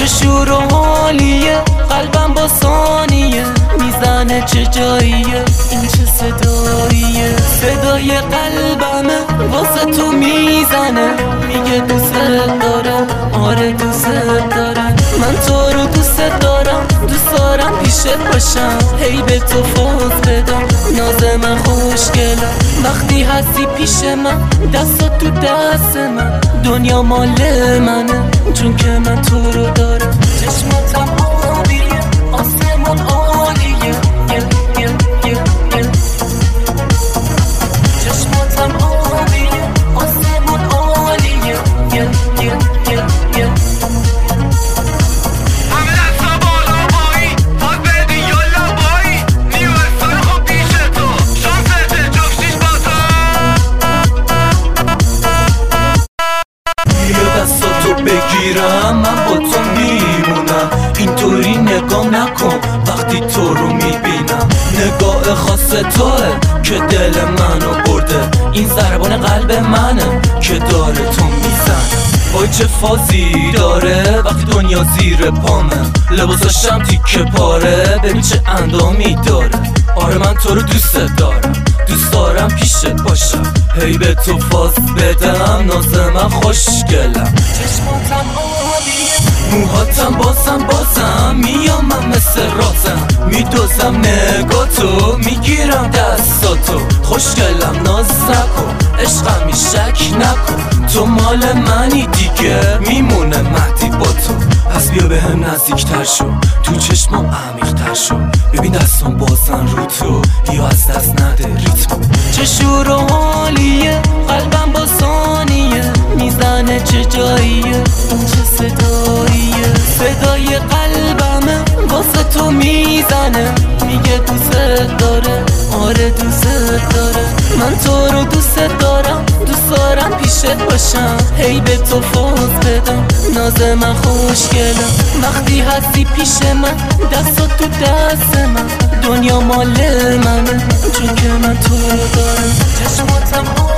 چه شور و حالیه؟ قلبم با ثانیه. می‌زنه چه جاییه؟ این چه صداییه؟ صدای قلبمه. واسه تو می‌زنه. میگه دوست دارم آره دوست دارم من تو رو دوست دارم. دوست دارم پیشت باشم. هی به تو فوز بدم. ناز من هستی پیش من دست تو دست من. دنیا مال منه چون که من تو رو دارم. چشماتم بگیرم من با تو میمونم. اینطوری نگاه نکن وقتی تو رو می‌بینم. نگاه خاص توه که دل منو برده. این ضربان قلب منه که داره تو می‌زنه. وای چه فازی داره وقتی دنیا زیر پامه. لباساشم تیکه پاره ببین چه اندامی داره. آره من تو رو دوست دارم دوست دارم پیشت باشم. هی به تو فاز بدم ناز من خوشگلم. چشماتم موهاتم بازم بازم من مثل رازم میدوزم نگاتو می‌گیرم دستاتو خوشگلم ناز نکن عشقمی شک نکن تو مال منی دیگه میمونه مهدی با تو پس بیا به هم نزدیکتر شو تو چشمام عمیقتر شو ببین دستان بازن رو تو بیا از دست نده ریتمو چه شور و حالیه قلبم با ثانیه می‌زنه چه جاییه آره دوست داره. من تو رو دوست دارم دوست دارم پیشت باشم. هی به تو فوز بدم ناز من خوشگلم وقتی هستی پیش من دست تو دست من. دنیا مال منه چون که من تو دارم. چشماتم